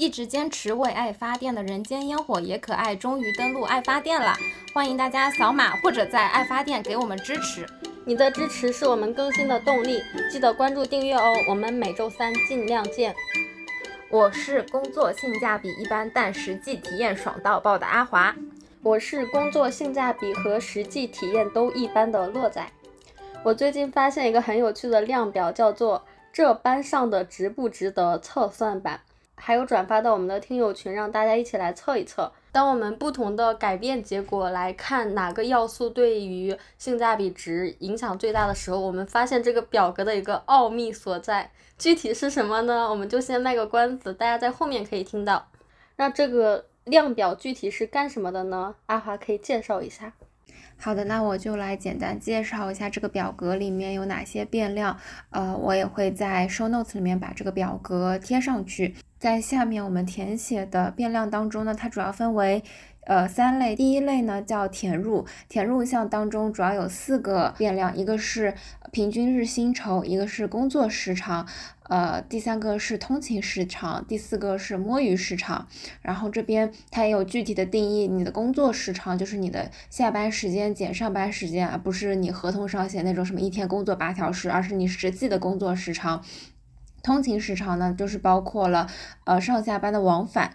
一直坚持为爱发电的人间烟火也可爱，终于登录爱发电了！欢迎大家扫码或者在爱发电给我们支持，你的支持是我们更新的动力，记得关注订阅哦！我们每周三尽量见。我是工作性价比一般，但实际体验爽到爆的阿华。我是工作性价比和实际体验都一般的乐仔。我最近发现一个很有趣的量表，叫做“这班上的值不值得”测算版。还有转发到我们的听友群，让大家一起来测一测。当我们不同的改变结果来看哪个要素对于性价比值影响最大的时候，我们发现这个表格的一个奥秘所在，具体是什么呢？我们就先卖个关子，大家在后面可以听到。那这个量表具体是干什么的呢？阿华可以介绍一下。好的，那我就来简单介绍一下这个表格里面有哪些变量。呃，我也会在 show notes 里面把这个表格贴上去。在下面我们填写的变量当中呢，它主要分为呃三类。第一类呢叫填入，填入项当中主要有四个变量，一个是平均日薪酬，一个是工作时长，呃，第三个是通勤时长，第四个是摸鱼时长。然后这边它也有具体的定义，你的工作时长就是你的下班时间减上班时间，而不是你合同上写那种什么一天工作八小时，而是你实际的工作时长。通勤时长呢，就是包括了呃上下班的往返；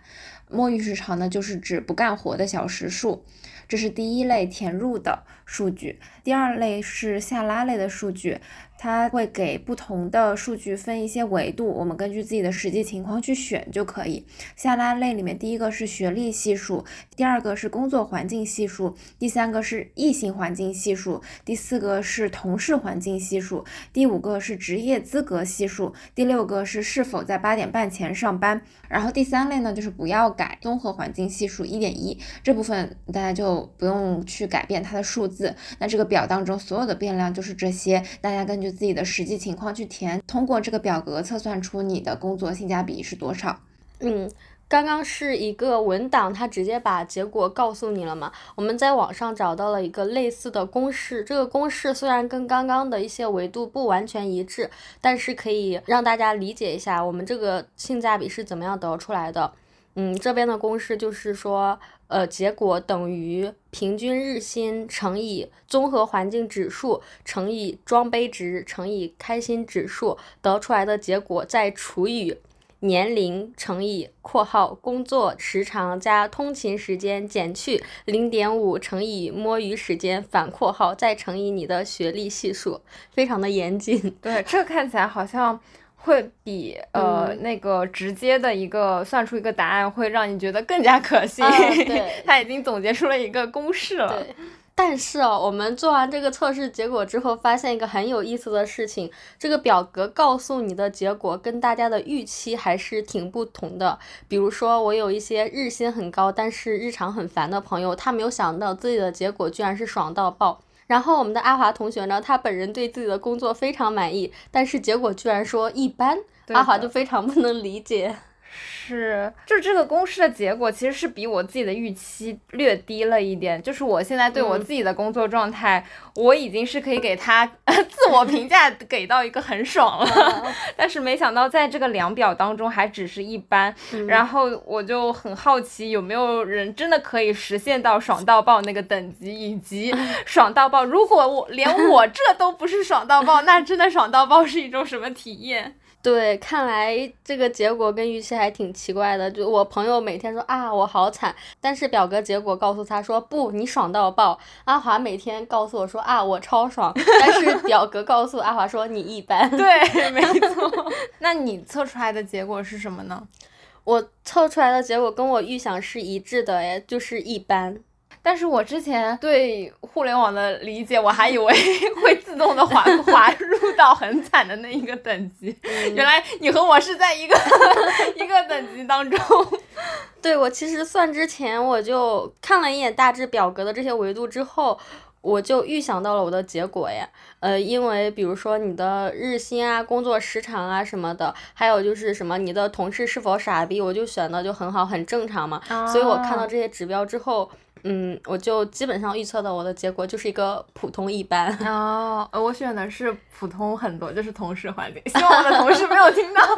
摸鱼时长呢，就是指不干活的小时数。这是第一类填入的数据。第二类是下拉类的数据。它会给不同的数据分一些维度，我们根据自己的实际情况去选就可以。下拉类里面，第一个是学历系数，第二个是工作环境系数，第三个是异性环境系数，第四个是同事环境系数，第五个是职业资格系数，第六个是是否在八点半前上班。然后第三类呢，就是不要改综合环境系数一点一这部分，大家就不用去改变它的数字。那这个表当中所有的变量就是这些，大家根据。自己的实际情况去填，通过这个表格测算出你的工作性价比是多少。嗯，刚刚是一个文档，它直接把结果告诉你了嘛？我们在网上找到了一个类似的公式，这个公式虽然跟刚刚的一些维度不完全一致，但是可以让大家理解一下我们这个性价比是怎么样得出来的。嗯，这边的公式就是说。呃，结果等于平均日薪乘以综合环境指数乘以装杯值乘以开心指数得出来的结果，再除以年龄乘以（括号工作时长加通勤时间减去零点五乘以摸鱼时间反括号再乘以你的学历系数），非常的严谨。对，这看起来好像。会比呃那个直接的一个算出一个答案会让你觉得更加可信。对，他已经总结出了一个公式了。对，但是哦，我们做完这个测试结果之后，发现一个很有意思的事情，这个表格告诉你的结果跟大家的预期还是挺不同的。比如说，我有一些日薪很高，但是日常很烦的朋友，他没有想到自己的结果居然是爽到爆。然后我们的阿华同学呢，他本人对自己的工作非常满意，但是结果居然说一般，阿华就非常不能理解。是，就是这个公式的结果其实是比我自己的预期略低了一点。就是我现在对我自己的工作状态，我已经是可以给他 自我评价 给到一个很爽了。但是没想到在这个量表当中还只是一般。然后我就很好奇有没有人真的可以实现到爽到爆那个等级，以及爽到爆。如果我连我这都不是爽到爆，那真的爽到爆是一种什么体验？对，看来这个结果跟预期还挺奇怪的。就我朋友每天说啊，我好惨，但是表格结果告诉他说不，你爽到爆。阿华每天告诉我说啊，我超爽，但是表格告诉阿华说你一般。对，没错。那你测出来的结果是什么呢？我测出来的结果跟我预想是一致的，哎，就是一般。但是我之前对互联网的理解，我还以为 会自动的滑滑入到很惨的那一个等级，原来你和我是在一个 一个等级当中。对我其实算之前我就看了一眼大致表格的这些维度之后，我就预想到了我的结果呀。呃，因为比如说你的日薪啊、工作时长啊什么的，还有就是什么你的同事是否傻逼，我就选的就很好，很正常嘛。所以我看到这些指标之后。嗯，我就基本上预测的我的结果就是一个普通一般 哦。我选的是普通很多，就是同事环境。希望我的同事没有听到。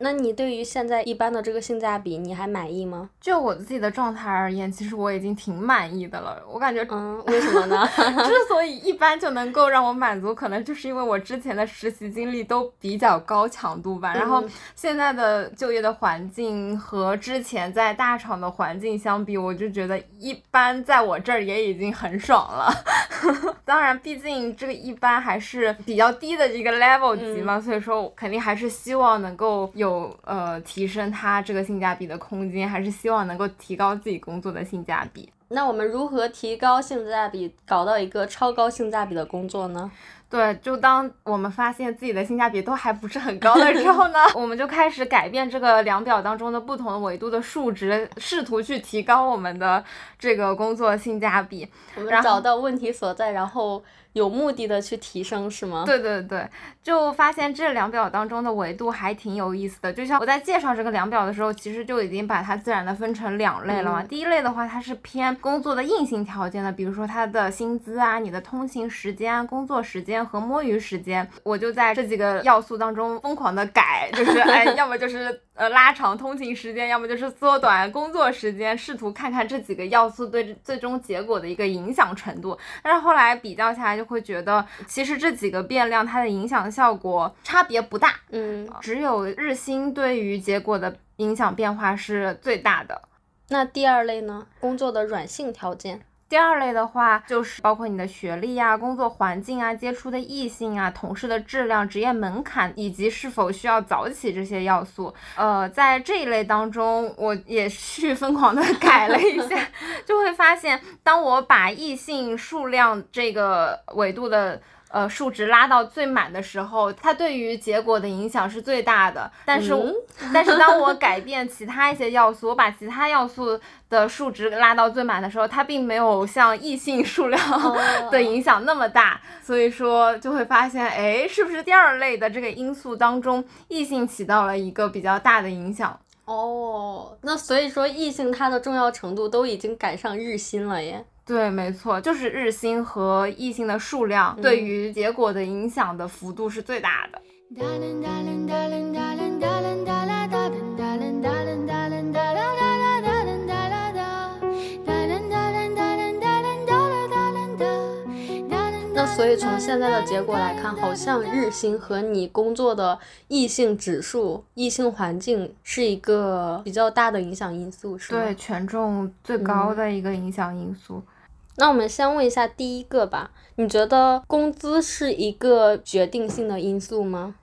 那你对于现在一般的这个性价比，你还满意吗？就我自己的状态而言，其实我已经挺满意的了。我感觉，嗯，为什么呢？之所以一般就能够让我满足，可能就是因为我之前的实习经历都比较高强度吧。然后现在的就业的环境和之前在大厂的环境相比，我就觉得一般，在我这儿也已经很爽了。当然，毕竟这个一般还是比较低的一个 level 级嘛，所以说肯定还是希望能够有有呃提升它这个性价比的空间，还是希望能够提高自己工作的性价比。那我们如何提高性价比，搞到一个超高性价比的工作呢？对，就当我们发现自己的性价比都还不是很高的时候呢，我们就开始改变这个量表当中的不同维度的数值，试图去提高我们的这个工作性价比。我们找到问题所在，然后。有目的的去提升是吗？对对对，就发现这量表当中的维度还挺有意思的。就像我在介绍这个量表的时候，其实就已经把它自然的分成两类了嘛。第一类的话，它是偏工作的硬性条件的，比如说它的薪资啊、你的通勤时间、工作时间和摸鱼时间，我就在这几个要素当中疯狂的改，就是哎，要么就是呃拉长通勤时间，要么就是缩短工作时间，试图看看这几个要素对最终结果的一个影响程度。但是后来比较下来就。会觉得其实这几个变量它的影响效果差别不大，嗯，只有日薪对于结果的影响变化是最大的。那第二类呢？工作的软性条件。第二类的话，就是包括你的学历啊、工作环境啊、接触的异性啊、同事的质量、职业门槛以及是否需要早起这些要素。呃，在这一类当中，我也去疯狂的 改了一下，就会发现，当我把异性数量这个维度的。呃，数值拉到最满的时候，它对于结果的影响是最大的。但是，但是当我改变其他一些要素，我把其他要素的数值拉到最满的时候，它并没有像异性数量的影响那么大。所以说，就会发现，哎，是不是第二类的这个因素当中，异性起到了一个比较大的影响？哦，那所以说，异性它的重要程度都已经赶上日薪了耶。对，没错，就是日薪和异性的数量对于结果的影响的幅度是最大的。那所以从现在的结果来看，好像日薪和你工作的异性指数、异性环境是一个比较大的影响因素，是吗？对，权重最高的一个影响因素。那我们先问一下第一个吧，你觉得工资是一个决定性的因素吗？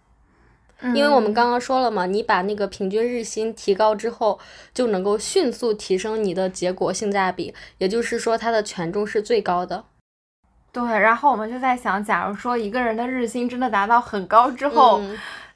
因为我们刚刚说了嘛，你把那个平均日薪提高之后，就能够迅速提升你的结果性价比，也就是说它的权重是最高的。对，然后我们就在想，假如说一个人的日薪真的达到很高之后，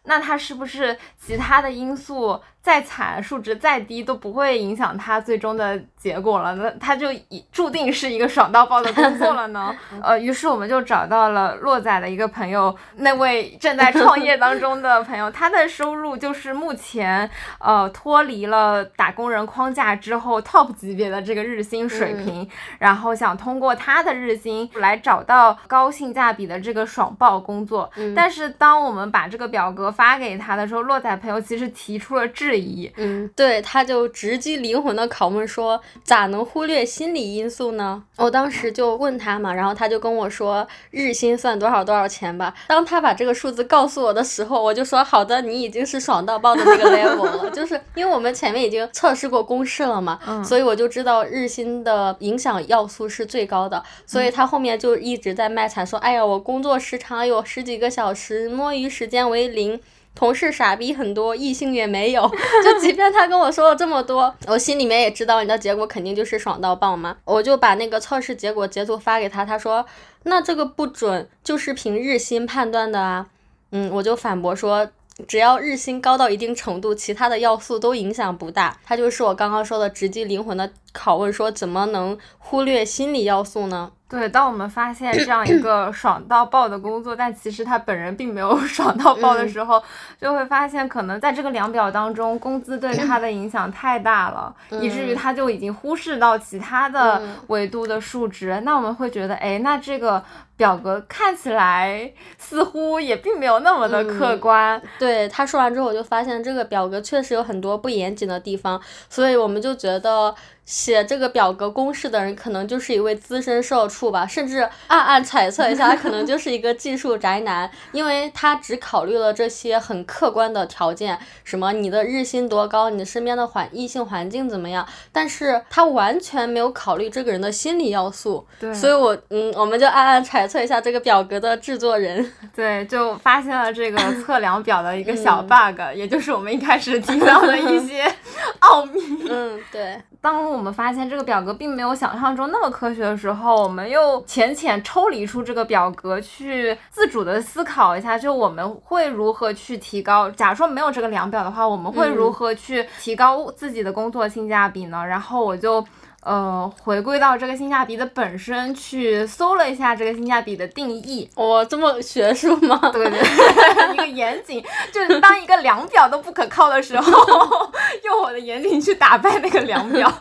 那他是不是其他的因素？再惨，数值再低都不会影响他最终的结果了，那他就已注定是一个爽到爆的工作了呢。呃，于是我们就找到了洛仔的一个朋友，那位正在创业当中的朋友，他的收入就是目前呃脱离了打工人框架之后 top 级别的这个日薪水平，然后想通过他的日薪来找到高性价比的这个爽爆工作。但是当我们把这个表格发给他的时候，洛仔朋友其实提出了质。质疑，嗯，对，他就直击灵魂的拷问说，咋能忽略心理因素呢？我当时就问他嘛，然后他就跟我说，日薪算多少多少钱吧。当他把这个数字告诉我的时候，我就说，好的，你已经是爽到爆的那个 level 了，就是因为我们前面已经测试过公式了嘛，所以我就知道日薪的影响要素是最高的。所以他后面就一直在卖惨说，哎呀，我工作时长有十几个小时，摸鱼时间为零。同事傻逼很多，异性也没有。就即便他跟我说了这么多，我心里面也知道你的结果肯定就是爽到爆嘛。我就把那个测试结果截图发给他，他说那这个不准，就是凭日薪判断的啊。嗯，我就反驳说，只要日薪高到一定程度，其他的要素都影响不大。他就是我刚刚说的直击灵魂的拷问，说怎么能忽略心理要素呢？对，当我们发现这样一个爽到爆的工作，但其实他本人并没有 爽到爆的时候，就会发现可能在这个量表当中，工资对他的影响太大了，以至于他就已经忽视到其他的维度的数值。那我们会觉得，哎，那这个表格看起来似乎也并没有那么的客观。对他说完之后，我就发现这个表格确实有很多不严谨的地方，所以我们就觉得。写这个表格公式的人可能就是一位资深社畜吧，甚至暗暗揣测一下，他可能就是一个技术宅男，因为他只考虑了这些很客观的条件，什么你的日薪多高，你身边的环异性环境怎么样，但是他完全没有考虑这个人的心理要素。对，所以我嗯，我们就暗暗揣测一下这个表格的制作人。对，就发现了这个测量表的一个小 bug，也就是我们一开始提到的一些 奥秘。嗯，对。当我们发现这个表格并没有想象中那么科学的时候，我们又浅浅抽离出这个表格，去自主的思考一下，就我们会如何去提高。假如说没有这个量表的话，我们会如何去提高自己的工作性价比呢？然后我就。呃，回归到这个性价比的本身，去搜了一下这个性价比的定义。哇，这么学术吗？对对，一个严谨，就是当一个量表都不可靠的时候，用我的严谨去打败那个量表。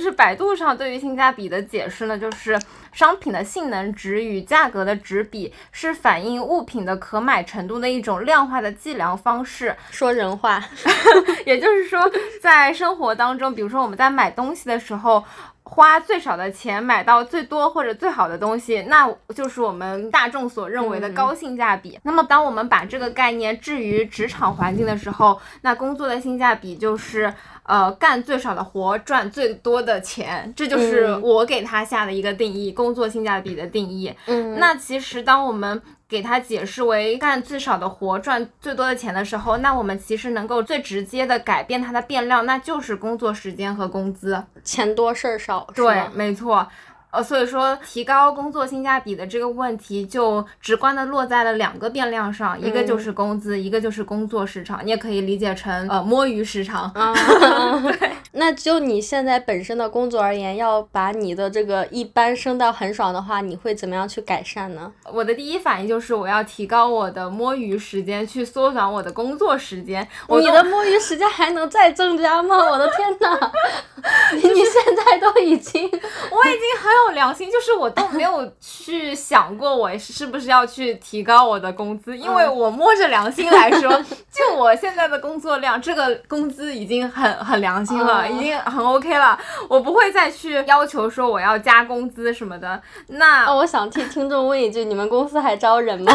就是百度上对于性价比的解释呢，就是商品的性能值与价格的值比是反映物品的可买程度的一种量化的计量方式。说人话，也就是说，在生活当中，比如说我们在买东西的时候。花最少的钱买到最多或者最好的东西，那就是我们大众所认为的高性价比。那么，当我们把这个概念置于职场环境的时候，那工作的性价比就是呃干最少的活赚最多的钱，这就是我给他下的一个定义，工作性价比的定义。嗯，那其实当我们给他解释为干最少的活赚最多的钱的时候，那我们其实能够最直接的改变它的变量，那就是工作时间和工资，钱多事儿少。对，没错。呃，所以说提高工作性价比的这个问题，就直观的落在了两个变量上，一个就是工资，一个就是工作时长。你也可以理解成呃摸鱼时长。对。那就你现在本身的工作而言，要把你的这个一般升到很爽的话，你会怎么样去改善呢？我的第一反应就是我要提高我的摸鱼时间，去缩短我的工作时间。你的摸鱼时间还能再增加吗？我的天哪！你现在都已经，我已经很有良心，就是我都没有去想过我是不是要去提高我的工资，因为我摸着良心来说，就我现在的工作量，这个工资已经很很良心了。已经很 OK 了，我不会再去要求说我要加工资什么的。那我想替听众问一句，你们公司还招人吗？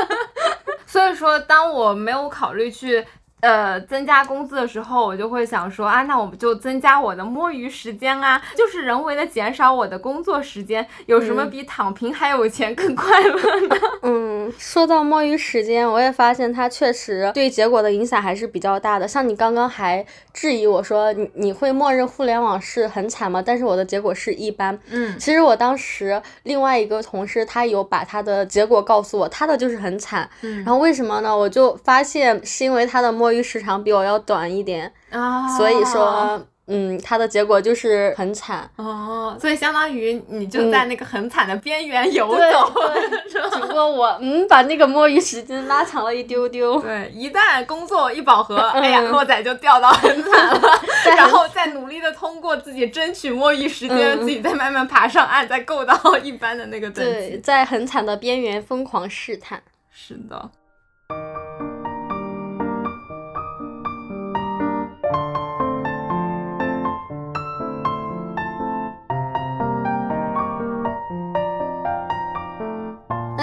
所以说，当我没有考虑去。呃，增加工资的时候，我就会想说啊，那我们就增加我的摸鱼时间啊，就是人为的减少我的工作时间。有什么比躺平还有钱更快乐呢？嗯，说到摸鱼时间，我也发现它确实对结果的影响还是比较大的。像你刚刚还质疑我说你你会默认互联网是很惨吗？但是我的结果是一般。嗯，其实我当时另外一个同事他有把他的结果告诉我，他的就是很惨。嗯，然后为什么呢？我就发现是因为他的摸。时长比我要短一点啊，所以说，嗯，他的结果就是很惨哦，所以相当于你就在那个很惨的边缘游走，只不过我嗯把那个摸鱼时间拉长了一丢丢。对，一旦工作一饱和，哎呀，洛仔就掉到很惨了，然后再努力的通过自己争取摸鱼时间，自己再慢慢爬上岸，再够到 一般的那个等级，在很惨的边缘疯狂试探。是的。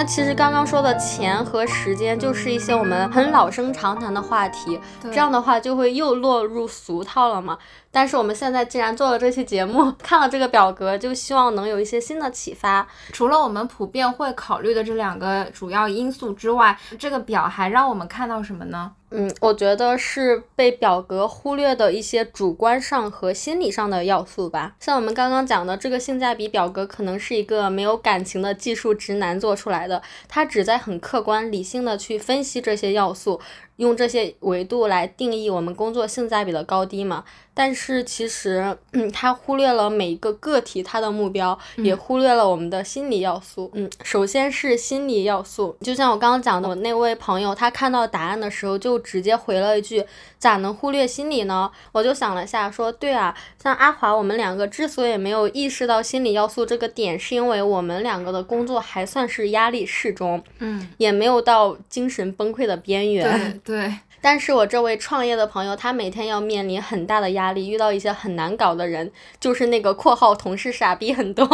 那其实刚刚说的钱和时间，就是一些我们很老生常谈的话题。这样的话，就会又落入俗套了嘛。但是我们现在既然做了这期节目，看了这个表格，就希望能有一些新的启发。除了我们普遍会考虑的这两个主要因素之外，这个表还让我们看到什么呢？嗯，我觉得是被表格忽略的一些主观上和心理上的要素吧。像我们刚刚讲的这个性价比表格，可能是一个没有感情的技术直男做出来的，他只在很客观理性的去分析这些要素，用这些维度来定义我们工作性价比的高低嘛。但是其实，嗯，他忽略了每一个个体他的目标，也忽略了我们的心理要素。嗯，首先是心理要素，就像我刚刚讲的，我那位朋友，他看到答案的时候就直接回了一句：“咋能忽略心理呢？”我就想了下，说：“对啊，像阿华，我们两个之所以没有意识到心理要素这个点，是因为我们两个的工作还算是压力适中，嗯，也没有到精神崩溃的边缘。对。但是我这位创业的朋友，他每天要面临很大的压力，遇到一些很难搞的人，就是那个括号同事傻逼很多，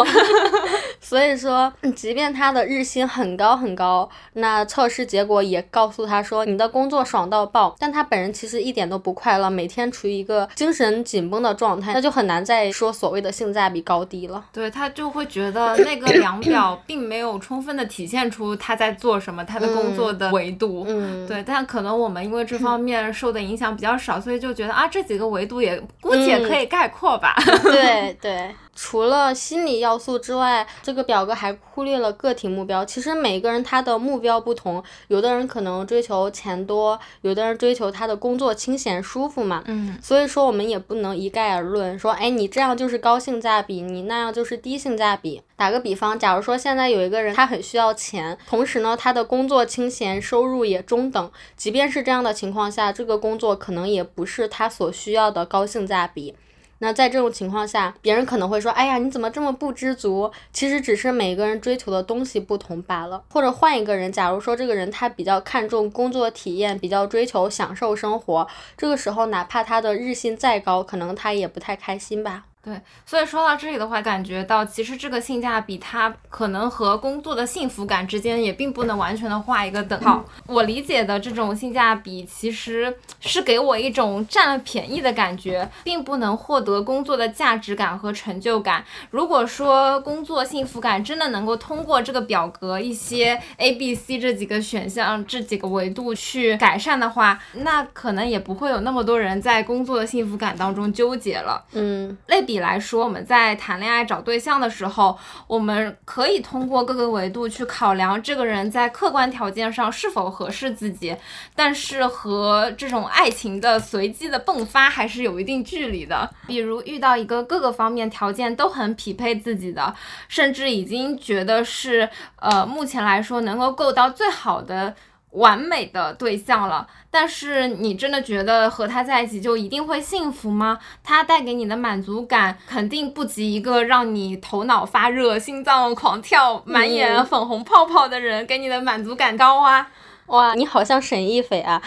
所以说，即便他的日薪很高很高，那测试结果也告诉他说你的工作爽到爆，但他本人其实一点都不快乐，每天处于一个精神紧绷的状态，那就很难再说所谓的性价比高低了。对他就会觉得那个量表 并没有充分的体现出他在做什么，他的工作的维度。嗯，对，但可能我们因为这。方面受的影响比较少，所以就觉得啊，这几个维度也姑且可以概括吧。对 对。除了心理要素之外，这个表格还忽略了个体目标。其实每个人他的目标不同，有的人可能追求钱多，有的人追求他的工作清闲舒服嘛。嗯。所以说我们也不能一概而论，说哎你这样就是高性价比，你那样就是低性价比。打个比方，假如说现在有一个人他很需要钱，同时呢他的工作清闲，收入也中等，即便是这样的情况下，这个工作可能也不是他所需要的高性价比。那在这种情况下，别人可能会说：“哎呀，你怎么这么不知足？”其实只是每个人追求的东西不同罢了。或者换一个人，假如说这个人他比较看重工作体验，比较追求享受生活，这个时候哪怕他的日薪再高，可能他也不太开心吧。对，所以说到这里的话，感觉到其实这个性价比它可能和工作的幸福感之间也并不能完全的画一个等号。我理解的这种性价比，其实是给我一种占了便宜的感觉，并不能获得工作的价值感和成就感。如果说工作幸福感真的能够通过这个表格一些 A、B、C 这几个选项这几个维度去改善的话，那可能也不会有那么多人在工作的幸福感当中纠结了。嗯，类。比来说，我们在谈恋爱找对象的时候，我们可以通过各个维度去考量这个人在客观条件上是否合适自己，但是和这种爱情的随机的迸发还是有一定距离的。比如遇到一个各个方面条件都很匹配自己的，甚至已经觉得是呃目前来说能够够到最好的。完美的对象了，但是你真的觉得和他在一起就一定会幸福吗？他带给你的满足感肯定不及一个让你头脑发热、心脏狂跳、满眼粉红泡泡的人给你的满足感高啊！哇，你好像沈亦菲啊，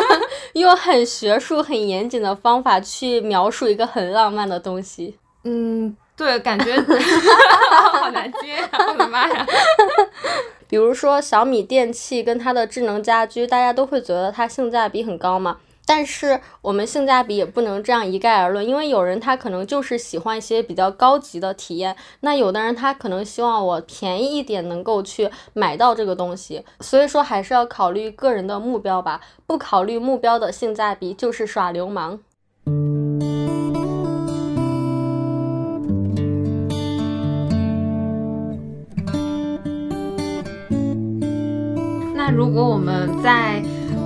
用很学术、很严谨的方法去描述一个很浪漫的东西。嗯，对，感觉 好难接呀！我的妈呀！比如说小米电器跟它的智能家居，大家都会觉得它性价比很高嘛。但是我们性价比也不能这样一概而论，因为有人他可能就是喜欢一些比较高级的体验，那有的人他可能希望我便宜一点能够去买到这个东西。所以说还是要考虑个人的目标吧，不考虑目标的性价比就是耍流氓。如果我们在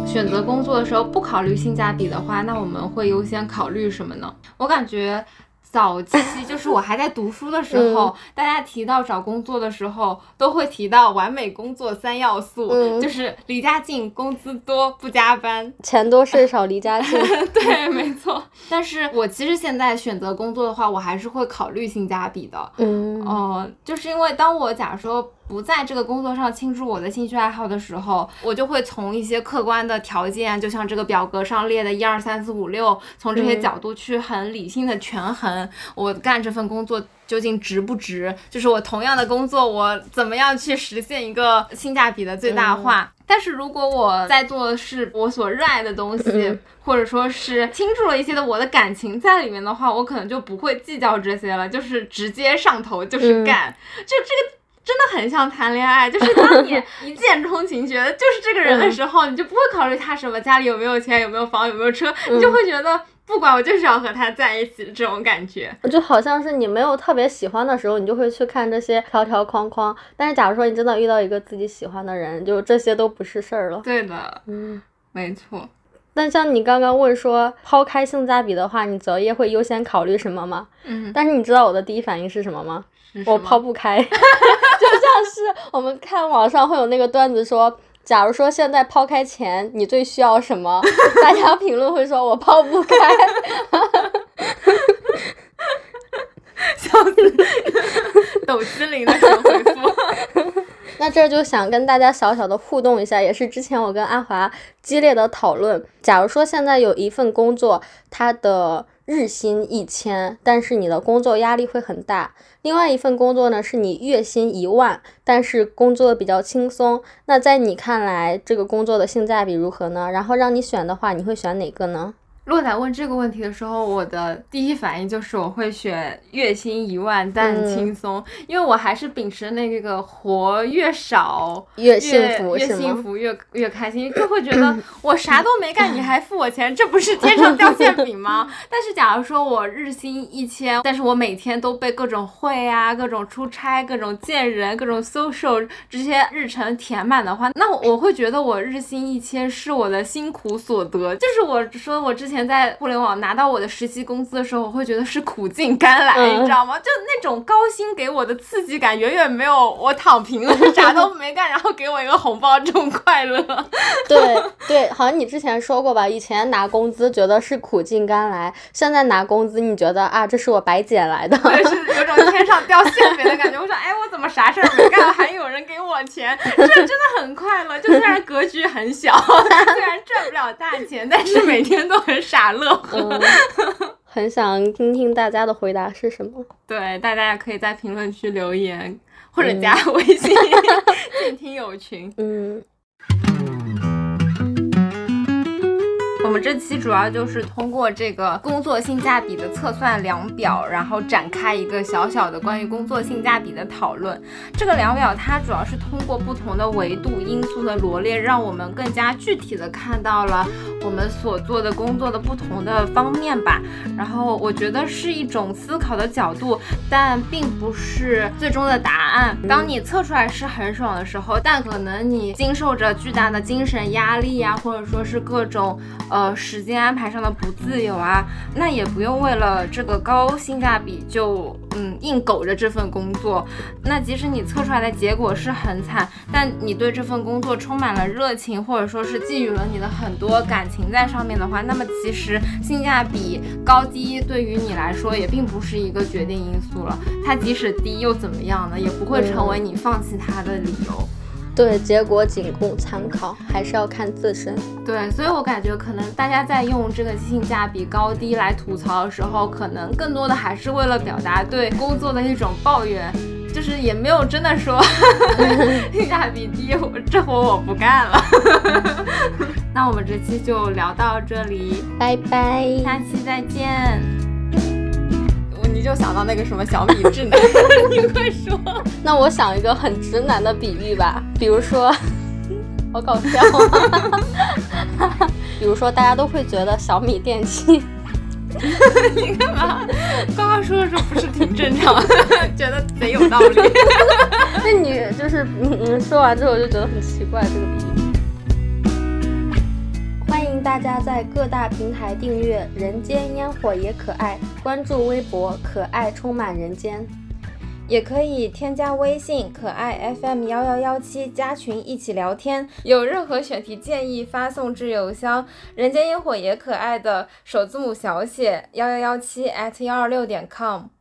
选择工作的时候不考虑性价比的话，那我们会优先考虑什么呢？我感觉。早期就是我还在读书的时候，大家提到找工作的时候，都会提到完美工作三要素，就是离家近、工资多、不加班、钱多事少、离家近。对，没错。但是我其实现在选择工作的话，我还是会考虑性价比的。嗯，哦，就是因为当我假如说不在这个工作上倾注我的兴趣爱好的时候，我就会从一些客观的条件，就像这个表格上列的一二三四五六，从这些角度去很理性的权衡。我干这份工作究竟值不值？就是我同样的工作，我怎么样去实现一个性价比的最大化？但是如果我在做的是我所热爱的东西，或者说是倾注了一些的我的感情在里面的话，我可能就不会计较这些了，就是直接上头就是干。就这个真的很像谈恋爱，就是当你 一见钟情，觉得就是这个人的时候，你就不会考虑他什么家里有没有钱、有没有房、有没有车，你就会觉得。不管我就是要和他在一起，这种感觉，就好像是你没有特别喜欢的时候，你就会去看这些条条框框。但是假如说你真的遇到一个自己喜欢的人，就这些都不是事儿了。对的，嗯没错。但像你刚刚问说，抛开性价比的话，你择业会优先考虑什么吗？嗯，但是你知道我的第一反应是什么吗？我抛不开，就像是我们看网上会有那个段子说，假如说现在抛开钱，你最需要什么？大家评论会说我抛不开，笑死，抖机灵的神回复。那这就想跟大家小小的互动一下，也是之前我跟阿华激烈的讨论。假如说现在有一份工作，它的日薪一千，但是你的工作压力会很大；另外一份工作呢，是你月薪一万，但是工作比较轻松。那在你看来，这个工作的性价比如何呢？然后让你选的话，你会选哪个呢？洛仔问这个问题的时候，我的第一反应就是我会选月薪一万但轻松，因为我还是秉持那个活越少越幸福，越幸福越越开心，就会觉得 我啥都没干，你还付我钱，这不是天上掉馅饼吗？但是假如说我日薪一千，但是我每天都被各种会啊、各种出差、各种见人、各种 social 这些日程填满的话，那我会觉得我日薪一千是我的辛苦所得，就是我说我之前。前在互联网拿到我的实习工资的时候，我会觉得是苦尽甘来，你知道吗？就那种高薪给我的刺激感，远远没有我躺平了 啥都没干，然后给我一个红包这种快乐。对对，好像你之前说过吧？以前拿工资觉得是苦尽甘来，现在拿工资你觉得啊，这是我白捡来的，对，是有种天上掉馅饼的感觉。我说，哎，我怎么啥事儿没干，还有人给我钱？这真的很快乐。就虽然格局很小，虽然赚不了大钱，但是每天都很。傻乐呵，很想听听大家的回答是什么。对，大家也可以在评论区留言，或者加微信 进听友群。嗯。我们这期主要就是通过这个工作性价比的测算量表，然后展开一个小小的关于工作性价比的讨论。这个量表它主要是通过不同的维度因素的罗列，让我们更加具体的看到了我们所做的工作的不同的方面吧。然后我觉得是一种思考的角度，但并不是最终的答案。当你测出来是很爽的时候，但可能你经受着巨大的精神压力呀，或者说是各种。时间安排上的不自由啊，那也不用为了这个高性价比就嗯硬苟着这份工作。那即使你测出来的结果是很惨，但你对这份工作充满了热情，或者说是寄予了你的很多感情在上面的话，那么其实性价比高低对于你来说也并不是一个决定因素了。它即使低又怎么样呢？也不会成为你放弃它的理由。对，结果仅供参考，还是要看自身。对，所以我感觉可能大家在用这个性价比高低来吐槽的时候，可能更多的还是为了表达对工作的一种抱怨，就是也没有真的说 性价比低，我这活我不干了。那我们这期就聊到这里，拜拜，下期再见。你就想到那个什么小米智能，你快说。那我想一个很直男的比喻吧，比如说，好搞笑。比如说，大家都会觉得小米电器。你干嘛？刚刚说的时候不是挺正常，觉得贼有道理。那你就是嗯嗯，说完之后就觉得很奇怪这个比喻。大家在各大平台订阅《人间烟火也可爱》，关注微博“可爱充满人间”，也可以添加微信“可爱 FM 幺幺幺七”加群一起聊天。有任何选题建议，发送至邮箱“人间烟火也可爱”的首字母小写幺幺幺七 at 幺二六点 com。